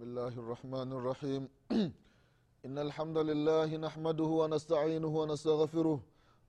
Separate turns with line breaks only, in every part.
بسم الله الرحمن الرحيم إن الحمد لله نحمده ونستعينه ونستغفره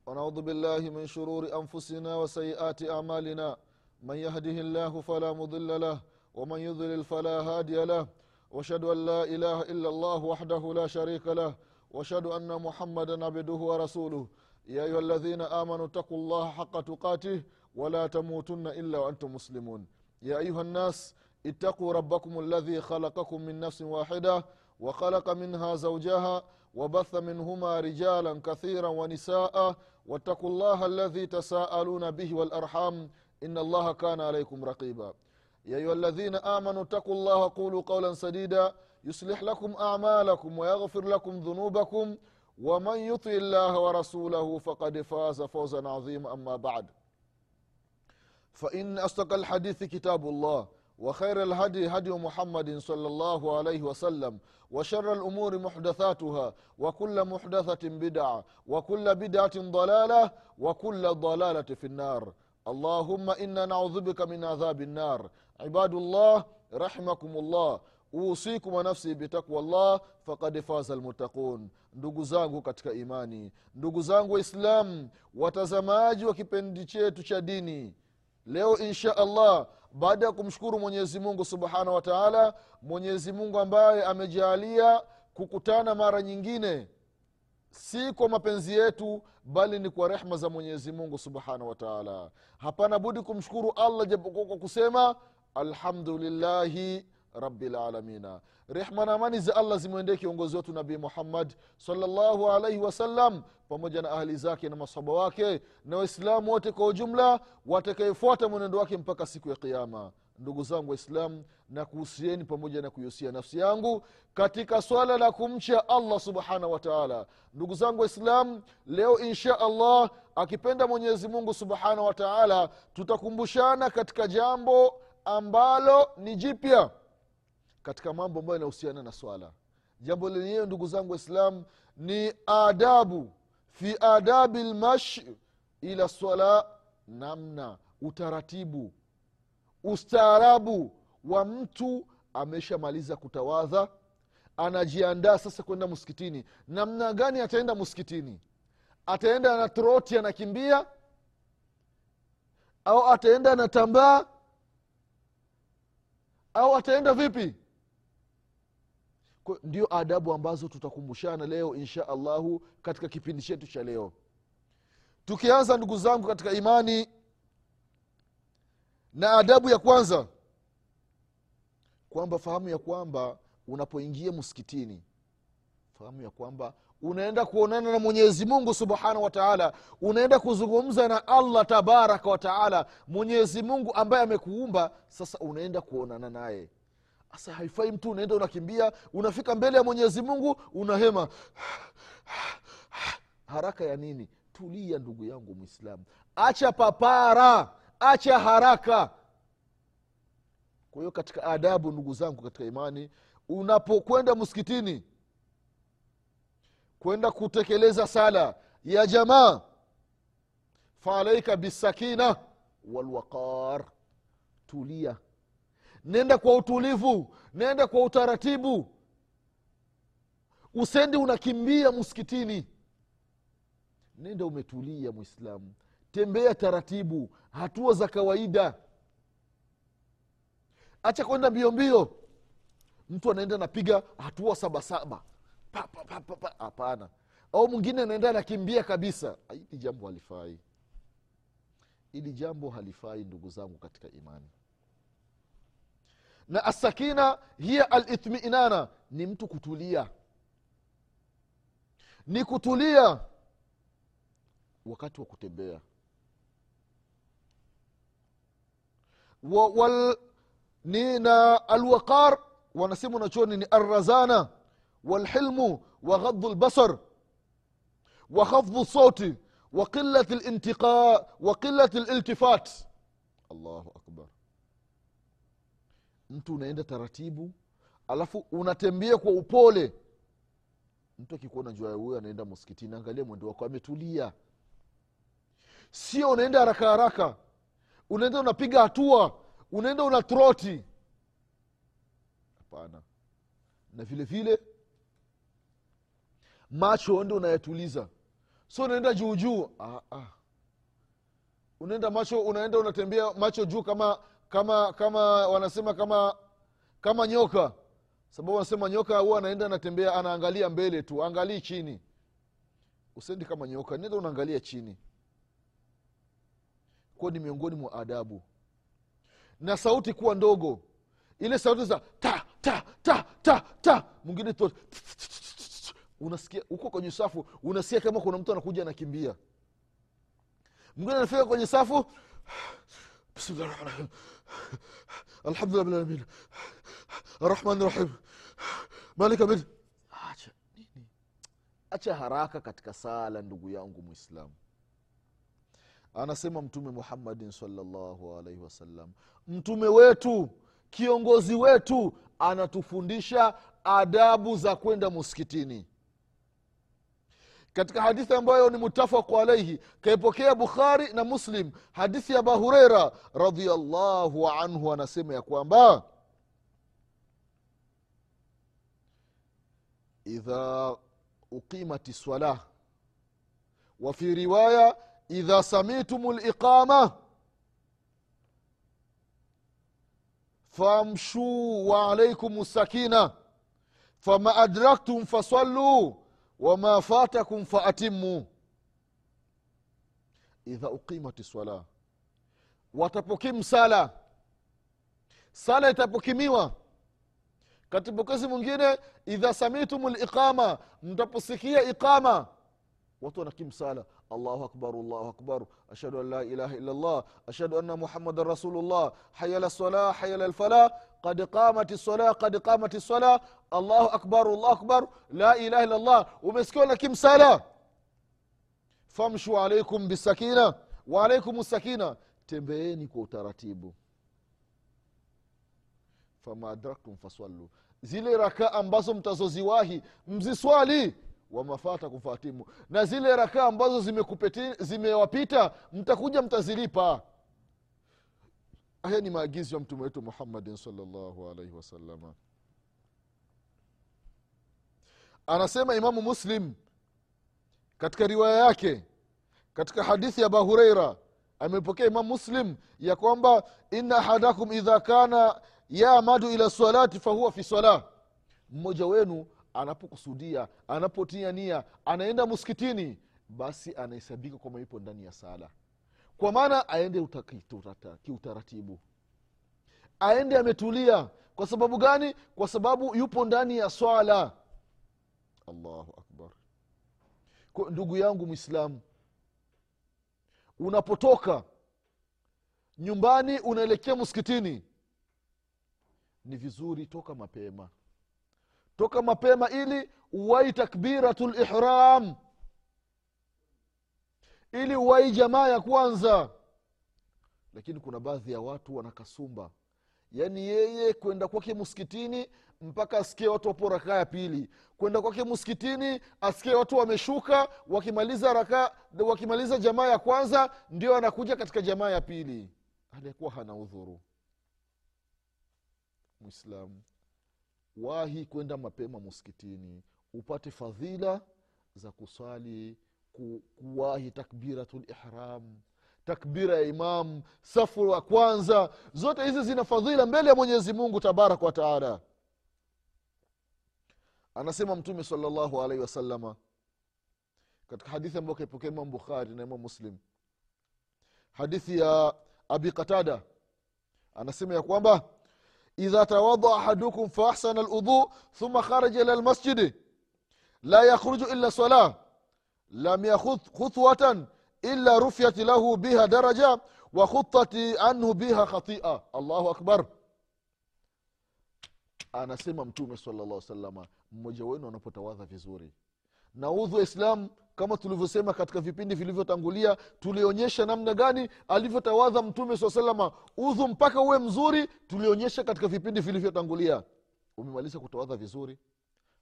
ونعوذ بالله من شرور أنفسنا وسيئات أعمالنا من يهده الله فلا مضل له ومن يضلل فلا هادي له واشهد أن لا إله إلا الله وحده لا شريك له واشهد أن محمدا عبده ورسوله يا أيها الذين آمنوا اتقوا الله حق تقاته ولا تموتن إلا وأنتم مسلمون يا أيها الناس اتقوا ربكم الذي خلقكم من نفس واحدة وخلق منها زوجها وبث منهما رجالا كثيرا ونساء واتقوا الله الذي تساءلون به والأرحام إن الله كان عليكم رقيبا. يا أيها الذين آمنوا اتقوا الله قولوا قولا سديدا يصلح لكم أعمالكم ويغفر لكم ذنوبكم ومن يطع الله ورسوله فقد فاز فوزا عظيما أما بعد. فإن أصدق الحديث كتاب الله وخير الهدي هدي محمد صلى الله عليه وسلم وشر الأمور محدثاتها وكل محدثة بدعة وكل بدعة ضلالة وكل ضلالة في النار اللهم إنا نعوذ بك من عذاب النار عباد الله رحمكم الله usikum wa nafsi bitakwa llah fakad faza lmuttaqun ndugu zangu katika imani ndugu zangu waislamu watazamaji wa kipindi chetu cha dini leo insha allah baada ya kumshukuru mwenyezi mungu subhanahu wa taala mwenyezi mungu ambaye amejaalia kukutana mara nyingine si kwa mapenzi yetu bali ni kwa rehma za mwenyezi mungu subhanahu wa taala. Hapana budi kumshukuru allah japokuwa kwa kusema alhamdulillahi rabilalamina rehma na amani za allah zimwendee kiongozi wetu nabii muhammad salllahu alaihi wasallam pamoja na ahli zake na masaba wake na waislamu wote kwa ujumla watakayefuata mwenendo wake mpaka siku ya kiama ndugu zangu waislamu na kuhusieni pamoja na kuihusia nafsi yangu katika swala la kumcha allah subhanahu wataala ndugu zangu waislamu leo insha allah akipenda mwenyezi mungu subhanahu wataala tutakumbushana katika jambo ambalo ni jipya katika mambo ambayo yanahusiana na swala. Jambo lenyewe ndugu zangu waislam ni adabu. Fi adabi lmash ila swala namna utaratibu. Ustaarabu wa mtu ameshamaliza kutawadha anajiandaa sasa kwenda msikitini. Namna gani ataenda msikitini? Ataenda na troti anakimbia? Au ataenda anatambaa au ataenda vipi ndio adabu ambazo tutakumbushana leo insha allahu katika kipindi chetu cha leo. Tukianza ndugu zangu katika imani na adabu ya kwanza kwamba fahamu ya kwamba unapoingia msikitini fahamu ya kwamba unaenda kuonana na mwenyezi mungu subhanahu wataala unaenda kuzungumza na allah tabaraka wataala mwenyezi mungu ambaye amekuumba sasa unaenda kuonana naye sasa haifai mtu unaenda unakimbia unafika mbele ya mwenyezi mungu unahema. Haraka ya nini? Tulia ndugu yangu mwislamu acha papara acha haraka. Kwa hiyo katika adabu ndugu zangu katika imani unapokwenda msikitini kwenda kutekeleza sala ya jamaa faalaika bisakina walwaqar tulia nenda kwa utulivu nenda kwa utaratibu. Usendi unakimbia msikitini nenda umetulia mwislamu tembea taratibu hatua za kawaida. Acha kwenda mbio mbio. Mtu anaenda napiga hatua sabasaba Pa, pa, pa, pa, pa. hapana. Au mwingine anaenda anakimbia kabisa. Hili jambo halifai. Hili jambo halifai ndugu zangu katika imani na asakina hiya alithminana ni mtu kutulia ni kutulia wakati wa kutembea wa, wal, ni na alwaqar wanasema unachoni ni arrazana walhilmu wa ghadhu lbasar wa khafdhu sauti wa qilati lintiqa wa mtu unaenda taratibu alafu unatembea kwa upole. Mtu akikuona jua huyo anaenda msikitini angalia mwendo wako ametulia. Sio unaenda haraka haraka. Unaenda unapiga hatua unaenda una troti hapana. Na vile vile macho ndo unayatuliza so unaenda juu juu ah, ah. unaenda macho unaenda unatembea macho juu kama kama kama wanasema kama kama nyoka. Sababu wanasema nyoka huwa anaenda anatembea anaangalia mbele tu angalii chini. Usendi kama nyoka nenda unaangalia chini. Kuwa ni miongoni mwa adabu. Na sauti kuwa ndogo. Ile sauti za ta ta ta ta ta. Mwingine unasikia huko kwenye safu unasikia kama kuna mtu anakuja anakimbia. Mwingine anafika kwenye safu bismillahirrahmanirrahim لله بالعالمين arrahmani rahim malika bin acha haraka katika sala ndugu yangu mwislamu anasema mtume muhammadin salllahu alaihi wasallam mtume wetu kiongozi wetu anatufundisha adabu za kwenda muskitini katika hadithi ambayo ni mutafaku alaihi kaipokea bukhari na muslim hadithi ya aba hureira radiallahu anhu anasema ya kwamba idha uqimat ssalah wafi riwaya idha samitum liqama famshuu waalaikum sakina fama adraktum fasaluu wama fatakum faatimu idha uqimat sala watapokim sala sala itapokimiwa katipokezi mwingine idha samitum liqama mtaposikia iqama watu wanakim sala allahu akbar allahu akbar. Ashhadu an la ilaha illa llah ashhadu anna muhammadan rasulullah. Hayala lsalah hayala lalfala qad قامت الصلاة قد قامت الصلاة allahu أكبر الله أكبر la ilaha إلا الله umesikia kimsala? Sala famshu alaikum bisakina. Waalaikum sakina tembeeni kwa utaratibu. Fama adraktum faswallu zile rakaa ambazo mtazoziwahi mziswali. Wamafata kufatimu. Na zile rakaa ambazo zimewapita zimewapita mtakuja mtazilipa haya ni maagizo ya mtume wetu muhammadin salllahu alaihi wasalama anasema imamu muslim katika riwaya yake katika hadithi ya aba hureira amepokea imamu muslim ya kwamba inna ahadakum idha kana yamadu ila salati fahuwa fi salah. Mmoja wenu anapokusudia anapotia nia anaenda muskitini basi anahesabika kwamba yupo ndani ya sala kwa maana aende kiutaratibu. Aende ametulia. Kwa sababu gani? Kwa sababu yupo ndani ya swala. Allahu akbar. Kwa ndugu yangu mwislamu unapotoka nyumbani unaelekea msikitini ni vizuri toka mapema. Toka mapema ili uwai takbiratu lihram ili uwai jamaa ya kwanza. Lakini kuna baadhi ya watu wanakasumba. Yaani yeye kwenda kwake msikitini mpaka asikie watu wapo rakaa ya pili. Kwenda kwake msikitini asikie watu wameshuka wakimaliza raka wakimaliza jamaa ya kwanza ndio anakuja katika jamaa ya pili. Aliyekuwa hana udhuru. Mwislamu wahi kwenda mapema muskitini upate fadhila za kuswali ku, kuwahi takbiratu lihram takbira ya imam safu wa kwanza. Zote hizi zina fadhila mbele ya mwenyezi mungu tabaraka wa taala. Anasema mtume salllahu alaihi wasalama katika hadithi ambayo kaipokea imam bukhari na imam muslim. Hadithi ya abi qatada anasema ya kwamba idha tawadaa ahadukum faahsana ludhu thumma kharaja ila lmasjidi la yakhruju illa salah lam yakhudh khutwatan illa rufyat lahu biha daraja wa khutati anhu biha khatia allahu akbar anasema mtume salllah salama mmoja wenu anapotawadha vizuri. Na udhu wa islam kama tulivyosema katika vipindi vilivyotangulia tulionyesha namna gani alivyotawadha mtume saa salama udhu mpaka uwe mzuri tulionyesha katika vipindi vilivyotangulia. Umemaliza kutawadha vizuri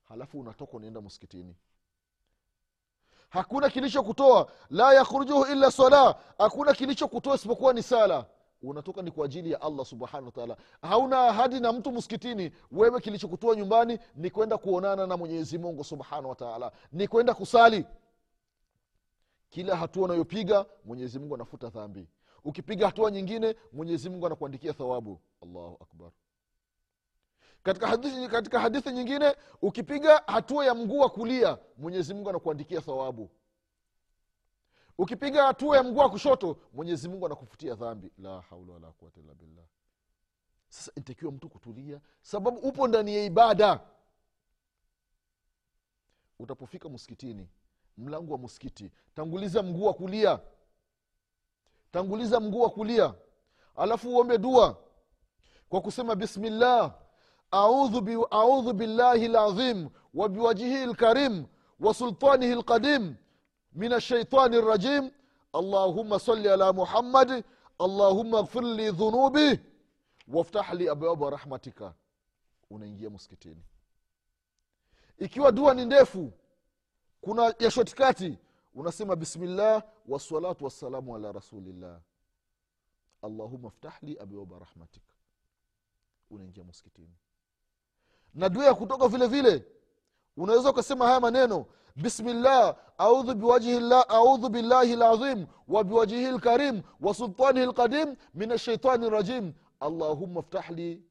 halafu unatoka unaenda msikitini hakuna kilichokutoa la yakhrujuhu illa sala hakuna kilichokutoa isipokuwa ni sala. Unatoka ni kwa ajili ya allah subhanahu wataala hauna ahadi na mtu msikitini. Wewe kilichokutoa nyumbani ni kwenda kuonana na mwenyezi mungu subhanahu wataala ni kwenda kusali. Kila hatua unayopiga mwenyezi mungu anafuta dhambi. Ukipiga hatua nyingine mwenyezi mungu anakuandikia thawabu. Allahu akbar katika hadithi, katika hadithi nyingine ukipiga hatua ya mguu wa kulia mwenyezi mungu anakuandikia thawabu. Ukipiga hatua ya mguu wa kushoto mwenyezi mungu anakufutia dhambi. La haula wala quwata illa billah. Sasa intakiwa mtu kutulia sababu upo ndani ya ibada. Utapofika msikitini mlango wa msikiti tanguliza mguu wa kulia. Tanguliza mguu wa kulia. Alafu uombe dua kwa kusema bismillah audhu, bi, audhu billahi lazim wa biwajihihi lkarim wa sultanihi lqadim min ashaitani rajim allahuma sali ala muhammadi allahuma ghfir li dhunubi waftah li abwaba rahmatika. Unaingia msikitini. Ikiwa dua ni ndefu kuna ya shotikati unasema bismillah wassalatu wassalamu ala rasulillah. Allahuma ftahli abwaba rahmatika. Unaingia msikitini na dua ya kutoka vile vile unaweza ukasema haya maneno bismillah audhu biwajhi llah audhu billahi lazim wa biwajhihi lkarim wa sultanihi lqadim min ashaitani rajim allahumma ftahli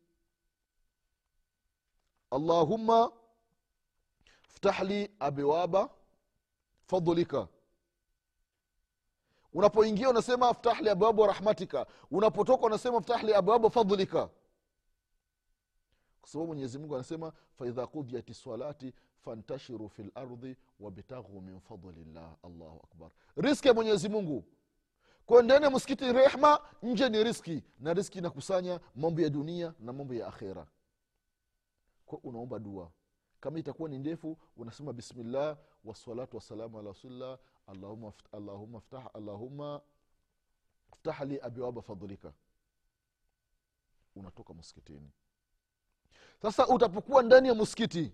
allahumma ftahli abwaba fadlika. Unapoingia unasema ftahli abwabu rahmatika. Unapotoka unasema ftahli abwabu fadlika kwa sababu mwenyezimungu anasema faidha qudiyati salati fantashiru fi lardhi wabtaghu min fadlillah. Allahu akbar. Riski ya mwenyezimungu mungu. Kwa ndani ya msikiti rehma nje ni riski na riski inakusanya mambo ya dunia na mambo ya akhera. Kwa unaomba dua. Kama itakuwa ni ndefu unasema bismillah wasalatu wassalamu ala rasulillah. Allahuma, allahuma, ftah, allahuma ftah li abiwaba fadlika. Unatoka msikitini sasa utapokuwa ndani ya msikiti.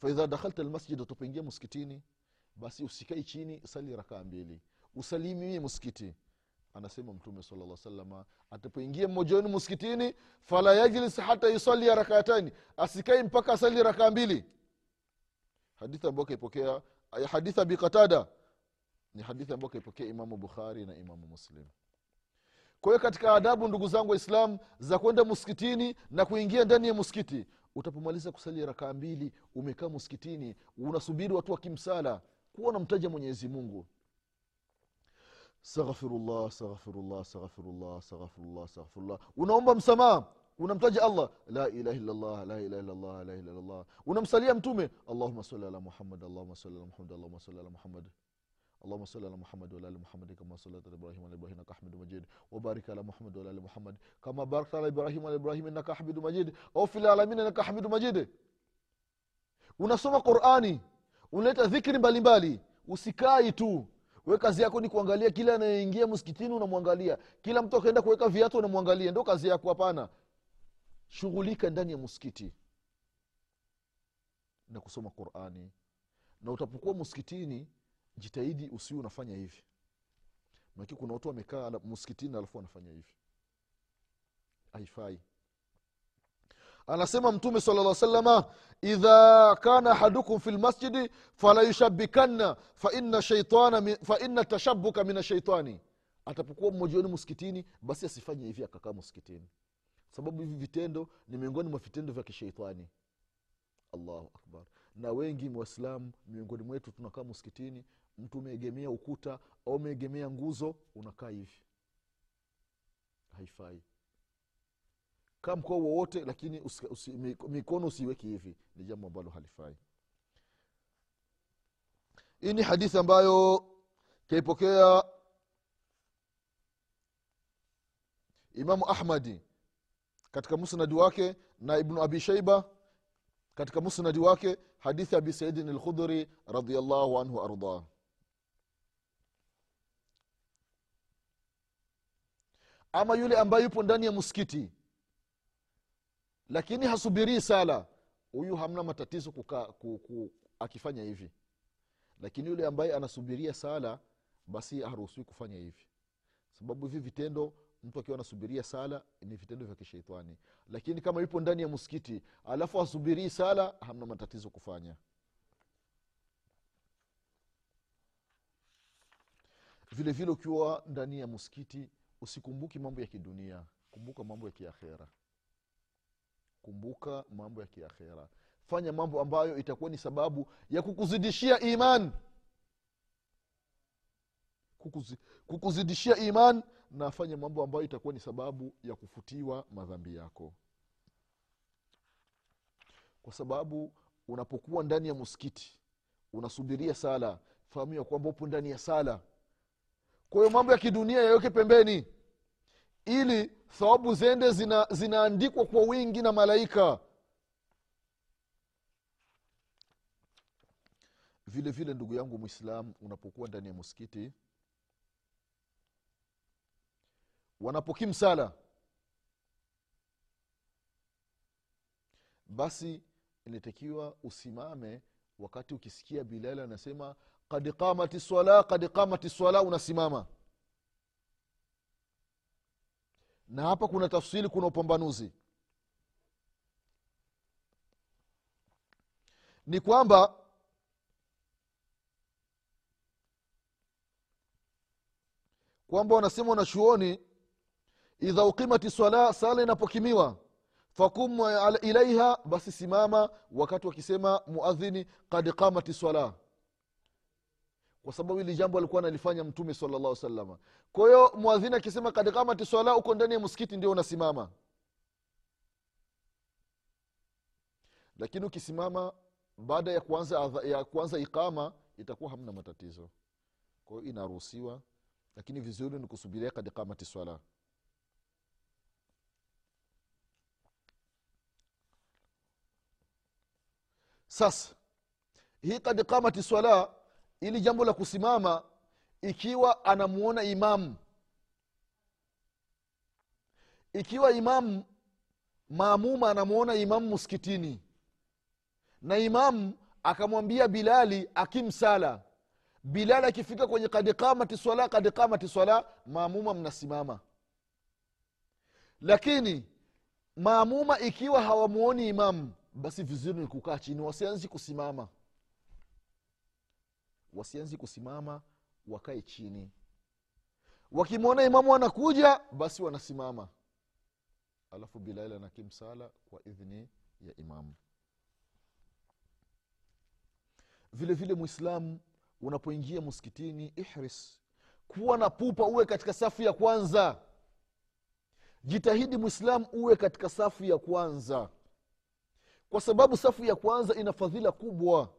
Faidha dakhalta lmasjid utapoingia msikitini basi usikai chini sali rakaa mbili. Usalimie msikiti. Anasema mtume sala salama atapoingia mmoja wenu msikitini fala yajlis hata yusalia rakataini asikai mpaka asali rakaa mbili. Hadithi ambayo kaipokea hadithi abi qatada ni hadithi ambayo kaipokea imamu bukhari na imamu muslim kwa hiyo katika adabu ndugu zangu waislam za kwenda msikitini na kuingia ndani ya msikiti utapomaliza kusali rakaa mbili umekaa msikitini unasubiri watu wakimsala kuwa unamtaja mwenyezi mungu. Staghfirullah staghfirullah staghfirullah staghfirullah staghfirullah unaomba msamaha unamtaja allah. La ilaha illallah la ilaha illallah la ilaha illallah. Unamsalia mtume allahuma sali ala muhammad allahuma sali ala muhammad allahuma sali ala muhammad اللهم صل على محمد وعلى ال محمد كما صليت على ابراهيم وعلى ابراهيم انك حميد مجيد وبارك على محمد وعلى ال محمد كما باركت على ابراهيم وعلى ابراهيم انك حميد مجيد او في العالمين انك حميد مجيد unasoma qurani unaleta dhikri mbalimbali usikai tu we kazi yako ni kuangalia kila anayeingia msikitini unamwangalia kila mtu akaenda kuweka viatu unamwangalia ndo kazi yako hapana shughulika ndani ya msikiti na kusoma qurani na utapokuwa msikitini jitahidi usiu unafanya hivi. Maki kuna watu wamekaa msikitini alafu wanafanya hivi. Haifai. Anasema mtume sala lla salama idha kana ahadukum fi lmasjidi falayushabikanna faina shaitana tashabuka min ashaitani atapokuwa mmoja wenu basi asifanye hivi akakaa msikitini. Sababu hivi vitendo ni miongoni mwa vitendo vya kisheitani allahu akbar. Na wengi waislamu miongoni mwetu tunakaa msikitini mtu umeegemea ukuta au umeegemea nguzo unakaa hivi. Haifai. Kaa mkoa wowote lakini usi, usi, mikono usiweki hivi. Ni jambo ambalo halifai. Hii ni hadithi ambayo kaipokea imamu ahmadi katika musnadi wake na ibnu abi shaiba katika musnadi wake hadithi abi saidin lkhudhuri radiallahu anhu ardah ama yule ambaye yupo ndani ya msikiti. Lakini hasubirii sala huyu hamna matatizo kuka, ku, ku, akifanya hivi. Lakini yule ambaye anasubiria sala basi haruhusiwi kufanya hivi. Sababu hivi vitendo mtu akiwa anasubiria sala ni vitendo vya kisheitani. Lakini kama yupo ndani ya msikiti alafu asubirii sala hamna matatizo kufanya. Vile ukiwa ndani ya msikiti usikumbuki mambo ya kidunia. Kumbuka mambo ya kiakhera. Kumbuka mambo ya kiakhera. Fanya mambo ambayo itakuwa ni sababu ya kukuzidishia iman. Kukuzi, kukuzidishia iman na fanya mambo ambayo itakuwa ni sababu ya kufutiwa madhambi yako. Kwa sababu unapokuwa ndani ya muskiti unasubiria sala fahamu ya kwamba upo ndani ya sala kwa hiyo mambo ya kidunia yaweke pembeni. Ili thawabu zende zina, zinaandikwa kwa wingi na malaika. Vile vile ndugu yangu mwislam unapokuwa ndani ya muskiti wanapokim sala basi inatakiwa usimame wakati ukisikia bilali anasema kad qamati sala kad qamati sala unasimama. Na hapa kuna tafsiri kuna upambanuzi. Ni kwamba kwamba wanasema wanachuoni idha uqimati swala sala inapokimiwa fakum ilaiha basi simama wakati wakisema muadhini kad qamati swala kwa sababu hili jambo alikuwa analifanya mtume sala llahu salama kwa hiyo mwadhini akisema kad qamati swala uko ndani ya msikiti ndio unasimama. Lakini ukisimama baada ya kuanza, ya kuanza iqama itakuwa hamna matatizo. Kwa hiyo inaruhusiwa lakini vizuri ni kusubiria kad qamati swala sasa hii kad qamati swala ili jambo la kusimama ikiwa anamuona imamu ikiwa imamu maamuma anamuona imamu muskitini na imamu akamwambia bilali akimsala. Bilali akifika kwenye kadikamati swala kadikamati swala maamuma mnasimama. Lakini maamuma ikiwa hawamuoni imamu basi vizuri ni kukaa chini wasianzi kusimama wasianzi kusimama wakae chini. Wakimwona imamu anakuja basi wanasimama. Alafu bilali anakimsala kwa idhni ya imamu. Vile vile mwislamu unapoingia msikitini ihris kuwa na pupa uwe katika safu ya kwanza. Jitahidi mwislamu uwe katika safu ya kwanza. Kwa sababu safu ya kwanza ina fadhila kubwa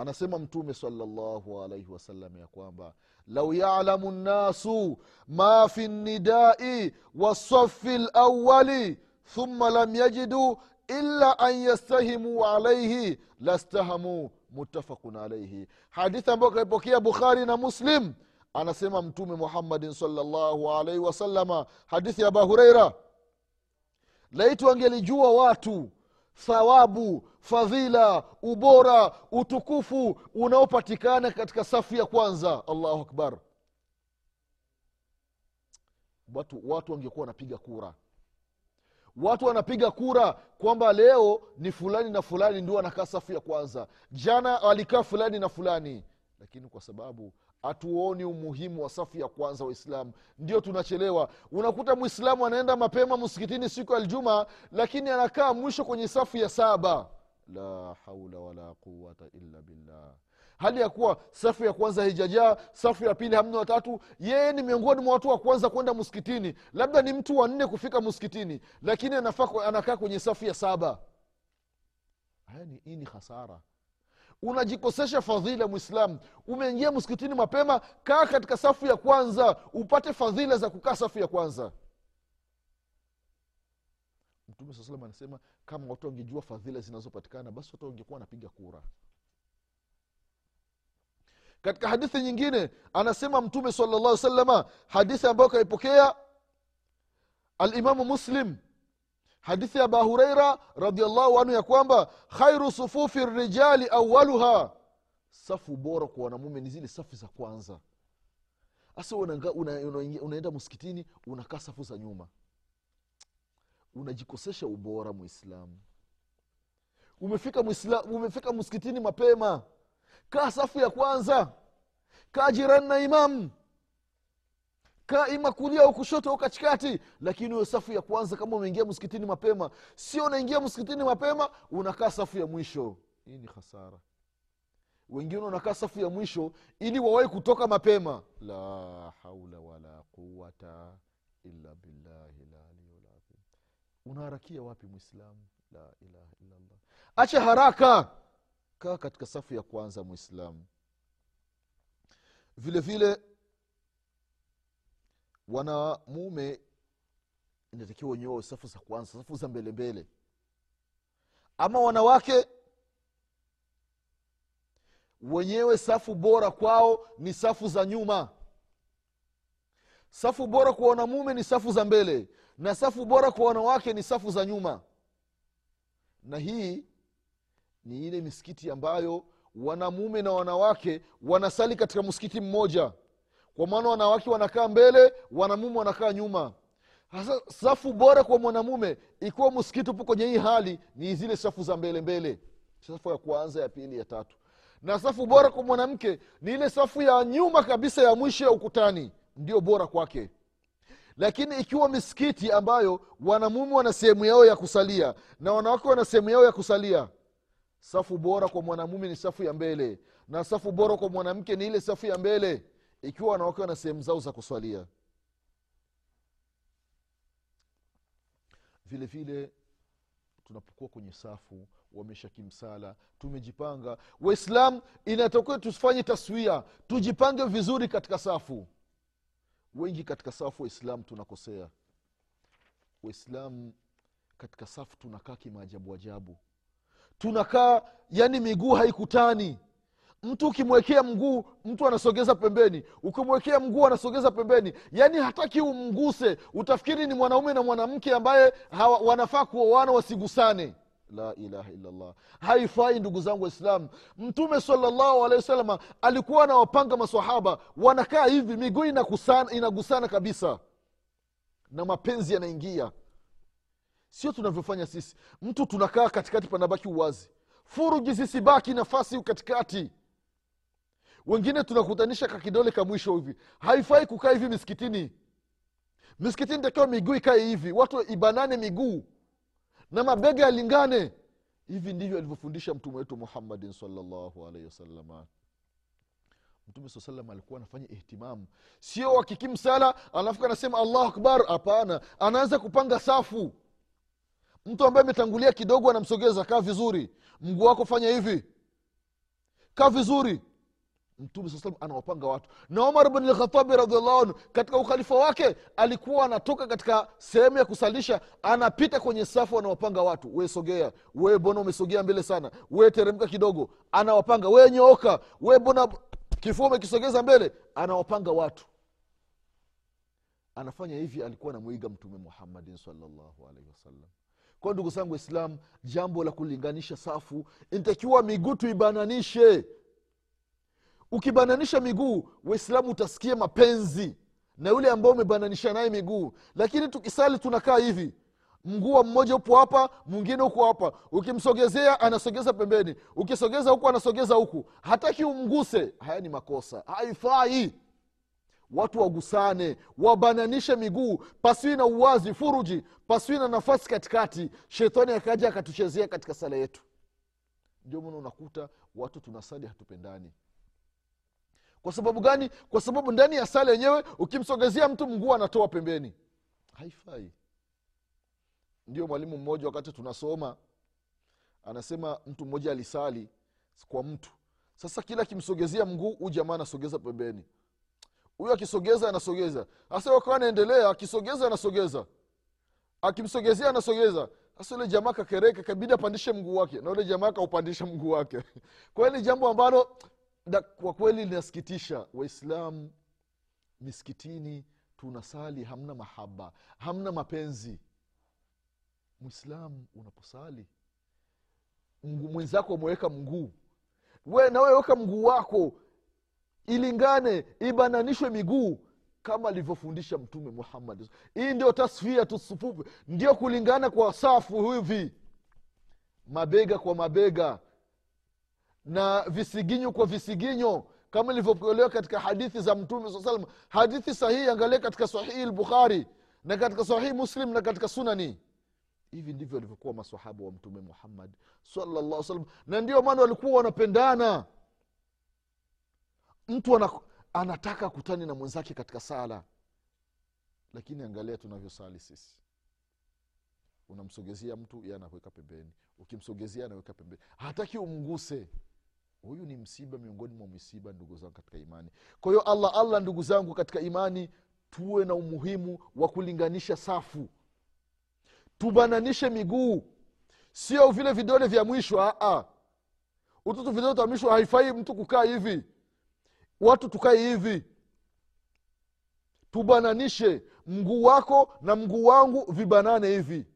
anasema mtume salllahu alaihi wasallam ya kwamba lau yalamu nnasu ma fi nnidai wasafi lawali thumma lam yajidu illa an yastahimu alaihi lastahamu mutafaqun alaihi hadithi ambayo kaipokea bukhari na muslim anasema mtume muhammadin salllahu alaihi wasalama hadithi ya aba hureira laiti angelijua watu thawabu fadhila ubora utukufu unaopatikana katika safu ya kwanza. Allahu akbar. Watu, watu wangekuwa wanapiga kura. Watu wanapiga kura kwamba leo ni fulani na fulani ndio wanakaa safu ya kwanza. Jana walikaa fulani na fulani. Lakini kwa sababu hatuoni umuhimu wa safu ya kwanza waislamu ndio tunachelewa. Unakuta mwislamu anaenda mapema msikitini siku ya aljuma lakini anakaa mwisho kwenye safu ya saba. La haula wala quwata illa billah. Hali ya kuwa safu ya kwanza haijajaa safu ya pili hamna watatu yeye ni miongoni mwa watu wa kwanza kwenda msikitini. Labda ni mtu wa nne kufika msikitini lakini anafaa anakaa kwenye safu ya saba. Hii ni hasara unajikosesha fadhila mwislamu umeingia msikitini mapema kaa katika safu ya kwanza upate fadhila za kukaa safu ya kwanza. Mtume saa salam anasema kama watu wangejua fadhila zinazopatikana basi watu wangekuwa wanapiga kura. Katika hadithi nyingine anasema mtume salllah salama hadithi ambayo kaipokea alimamu muslim hadithi ya aba hureira radiallahu anhu ya kwamba khairu sufufi rijali awaluha safu bora kwa wanamume ni zile safu za kwanza. Hasa unaenda una, una, una msikitini unakaa safu za nyuma. Unajikosesha ubora mwislamu umefika muisla, umefika msikitini mapema. Kaa safu ya kwanza. Kaa jirani na imamu kaa ima kulia au kushoto au katikati lakini huyo safu ya kwanza kama umeingia msikitini mapema. Sio unaingia msikitini mapema unakaa safu ya mwisho. Hii ni hasara wengine wanakaa safu ya mwisho ili wawahi kutoka mapema. La haula wala quwata illa billahi unaharakia wapi mwislamu la ilaha illallah. Acha haraka. Kaa katika safu ya kwanza mwislamu vile vile wanamume inatakiwa wenyewe safu za kwanza safu za mbele mbele. Ama wanawake wenyewe safu bora kwao ni safu za nyuma. Safu bora kwa wanamume ni safu za mbele na safu bora kwa wanawake ni safu za nyuma. Na hii ni ile misikiti ambayo wanamume na wanawake wanasali katika msikiti mmoja kwa maana wanawake wanakaa mbele wanamume wanakaa nyuma. Hasa safu bora kwa mwanamume ikiwa msikiti upo kwenye hii hali ni zile safu za mbele mbele. Safu ya kwanza ya pili ya tatu. Na safu bora kwa mwanamke ni ile safu ya nyuma kabisa ya mwisho ya ukutani. Ndio bora kwake. Lakini ikiwa misikiti ambayo wanamume wana sehemu yao ya kusalia na wanawake wana sehemu yao ya kusalia safu bora kwa mwanamume ni safu ya mbele. Na safu bora kwa mwanamke ni ile safu ya mbele ikiwa wanawake wana sehemu zao za kuswalia. Vile vile tunapokuwa kwenye safu wamesha kimsala tumejipanga. Waislam inatakiwa tufanye taswia tujipange vizuri katika safu. Wengi katika safu waislam tunakosea. Waislam katika safu tunakaa kimaajabu ajabu. Tunakaa yani miguu haikutani mtu ukimwekea mguu mtu anasogeza pembeni. Ukimwekea mguu anasogeza pembeni. Yaani hataki umguse. Utafikiri ni mwanaume na mwanamke ambaye hawa, wanafaa kuoana wasigusane. La ilaha illallah. Haifai ndugu zangu waislamu. Mtume salllahu alehi wasalama alikuwa anawapanga masahaba wanakaa hivi miguu inagusana, inagusana kabisa. Na mapenzi yanaingia. Sio tunavyofanya sisi. Mtu tunakaa katikati panabaki uwazi. Furuji zisibaki nafasi katikati wengine tunakutanisha kakidole ka mwisho hivi. Haifai kukaa hivi misikitini. Misikitini takiwa miguu ikae hivi. Watu ibanane miguu. Na mabega yalingane. Hivi ndivyo alivyofundisha mtume wetu muhammadin salllahu wasalama mtume saa alikuwa anafanya ihtimamu sio wakikimsala anafika anasema allahu akbar. Hapana. Anaanza kupanga safu. Mtu ambaye ametangulia kidogo anamsogeza kaa vizuri. Mguu wako fanya hivi. Kaa vizuri mtume saa anawapanga watu. Na omar bn radiallahu anhu katika ukhalifa wake alikuwa anatoka katika sehemu ya kusalisha anapita kwenye safu anawapanga watu. We sogea. We bona umesogea mbele sana? We teremka kidogo. Anawapanga. We nyooka. We bona kifua umekisogeza mbele? Anawapanga watu. Anafanya hivi alikuwa anamwiga mtume muhammadin salllahu alaihi wasallam. Kwao ndugu zangu waislam jambo la kulinganisha safu intakiwa miguu tuibananishe ukibananisha miguu waislamu utasikia mapenzi na yule ambao umebananisha naye miguu. Lakini tukisali tunakaa hivi mguu mmoja upo hapa mwingine huko hapa. Ukimsogezea anasogeza pembeni. Ukisogeza huku anasogeza huku. Hataki umguse. Haya ni makosa. Haifai. Watu wagusane wabananishe miguu. Pasiwi na uwazi furuji. Pasiwi na nafasi katikati. Shetani akaja akatuchezea katika sala yetu. Ndio mana unakuta watu tunasali hatupendani kwa sababu gani? Kwa sababu ndani ya sala yenyewe ukimsogezea mtu mguu anatoa pembeni. Haifai. Ndio mwalimu mmoja wakati tunasoma anasema mtu mmoja alisali kwa mtu. Sasa kila akimsogezea mguu huu jamaa anasogeza pembeni. Huyu akisogeza anasogeza. Hasa wakawa anaendelea akisogeza anasogeza. Akimsogezea anasogeza. Sasa ule jamaa kakereka kabidi apandishe mguu wake. Na ule jamaa kaupandisha mguu wake. Kwa hiyo ni jambo ambalo kwa kweli linasikitisha waislamu miskitini tunasali hamna mahaba hamna mapenzi. Mwislamu unaposali mwenzako ameweka mguu. We naweweka mguu wako ilingane ibananishwe miguu kama alivyofundisha mtume muhammad. Hii ndio tasfia tusufufu ndio kulingana kwa safu hivi. Mabega kwa mabega na visiginyo kwa visiginyo kama ilivyopokelewa katika hadithi za mtume saa salam hadithi sahihi angalia katika sahihi lbukhari na katika sahihi muslim na katika sunani. Hivi ndivyo walivyokuwa masahaba wa mtume muhammad salllah salam na ndio maana walikuwa wanapendana. Mtu ana, anataka kutani na mwenzake katika sala. Lakini angalia tunavyosali sisi. Unamsogezea mtu ye anaweka pembeni. Ukimsogezea anaweka pembeni. Hataki umguse huyu ni msiba miongoni mwa misiba ndugu zangu katika imani. Kwa hiyo allah allah ndugu zangu katika imani tuwe na umuhimu wa kulinganisha safu. Tubananishe miguu. Sio vile vidole vya mwisho aa. Ututu vidole vya mwisho haifai mtu kukaa hivi. Watu tukae hivi. Tubananishe mguu wako na mguu wangu vibanane hivi.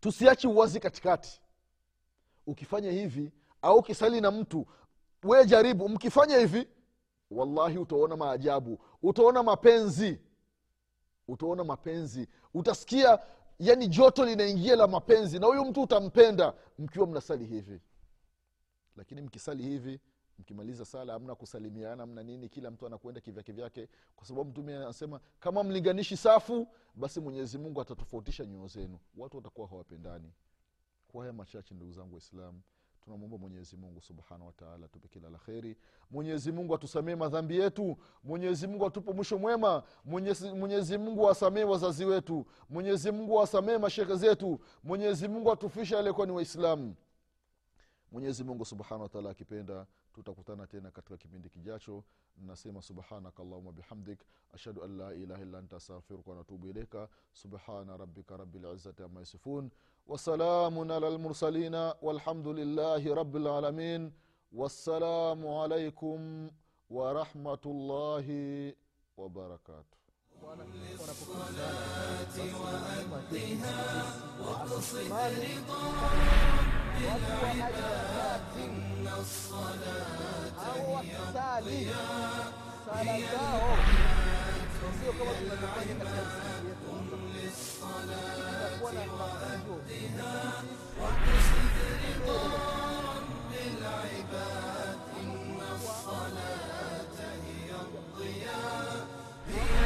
Tusiachi uwazi katikati. Ukifanya hivi au ukisali na mtu we jaribu mkifanya hivi wallahi utaona maajabu utaona mapenzi utaona mapenzi. Utasikia yani joto linaingia la mapenzi na huyu mtu utampenda mkiwa mnasali hivi. Lakini mkisali hivi mkimaliza sala amna kusalimiana amna nini kila mtu anakwenda kivyake vyake kwa sababu mtume anasema kama mlinganishi safu basi mwenyezi mungu atatofautisha nyoo zenu. Watu watakuwa hawapendani. Kwa haya machache ndugu zangu waislamu tunamwomba mwenyezi mungu wataala tupe kila la kheri. Mwenyezi mungu atusamee madhambi yetu. Mwenyezi mungu atupe mwisho mwema. Mwenyezi, mwenyezi mungu asamee wazazi wetu. Mwenyezi mungu asamee mashekhe zetu. Mwenyezi mungu atufishe aliyekuwa ni waislamu. Mwenyezi mungu subhanahu wataala akipenda tutakutana tena katika kipindi kijacho. Nasema subhanaka allahuma bihamdik ashhadu an la ilaha illa anta astaghfiruka wanatubu ilaika subhana rabika rabilizati ama yasifun. Wasalamun ala lmursalina walhamdulillahi rabilalamin wassalamu alaikum warahmatullahi للعباد
إن الصلاة هي الضياء هي العباد قم للصلاة وأهدها وقصد رضا رب العباد إن الصلاة هي الضياء هي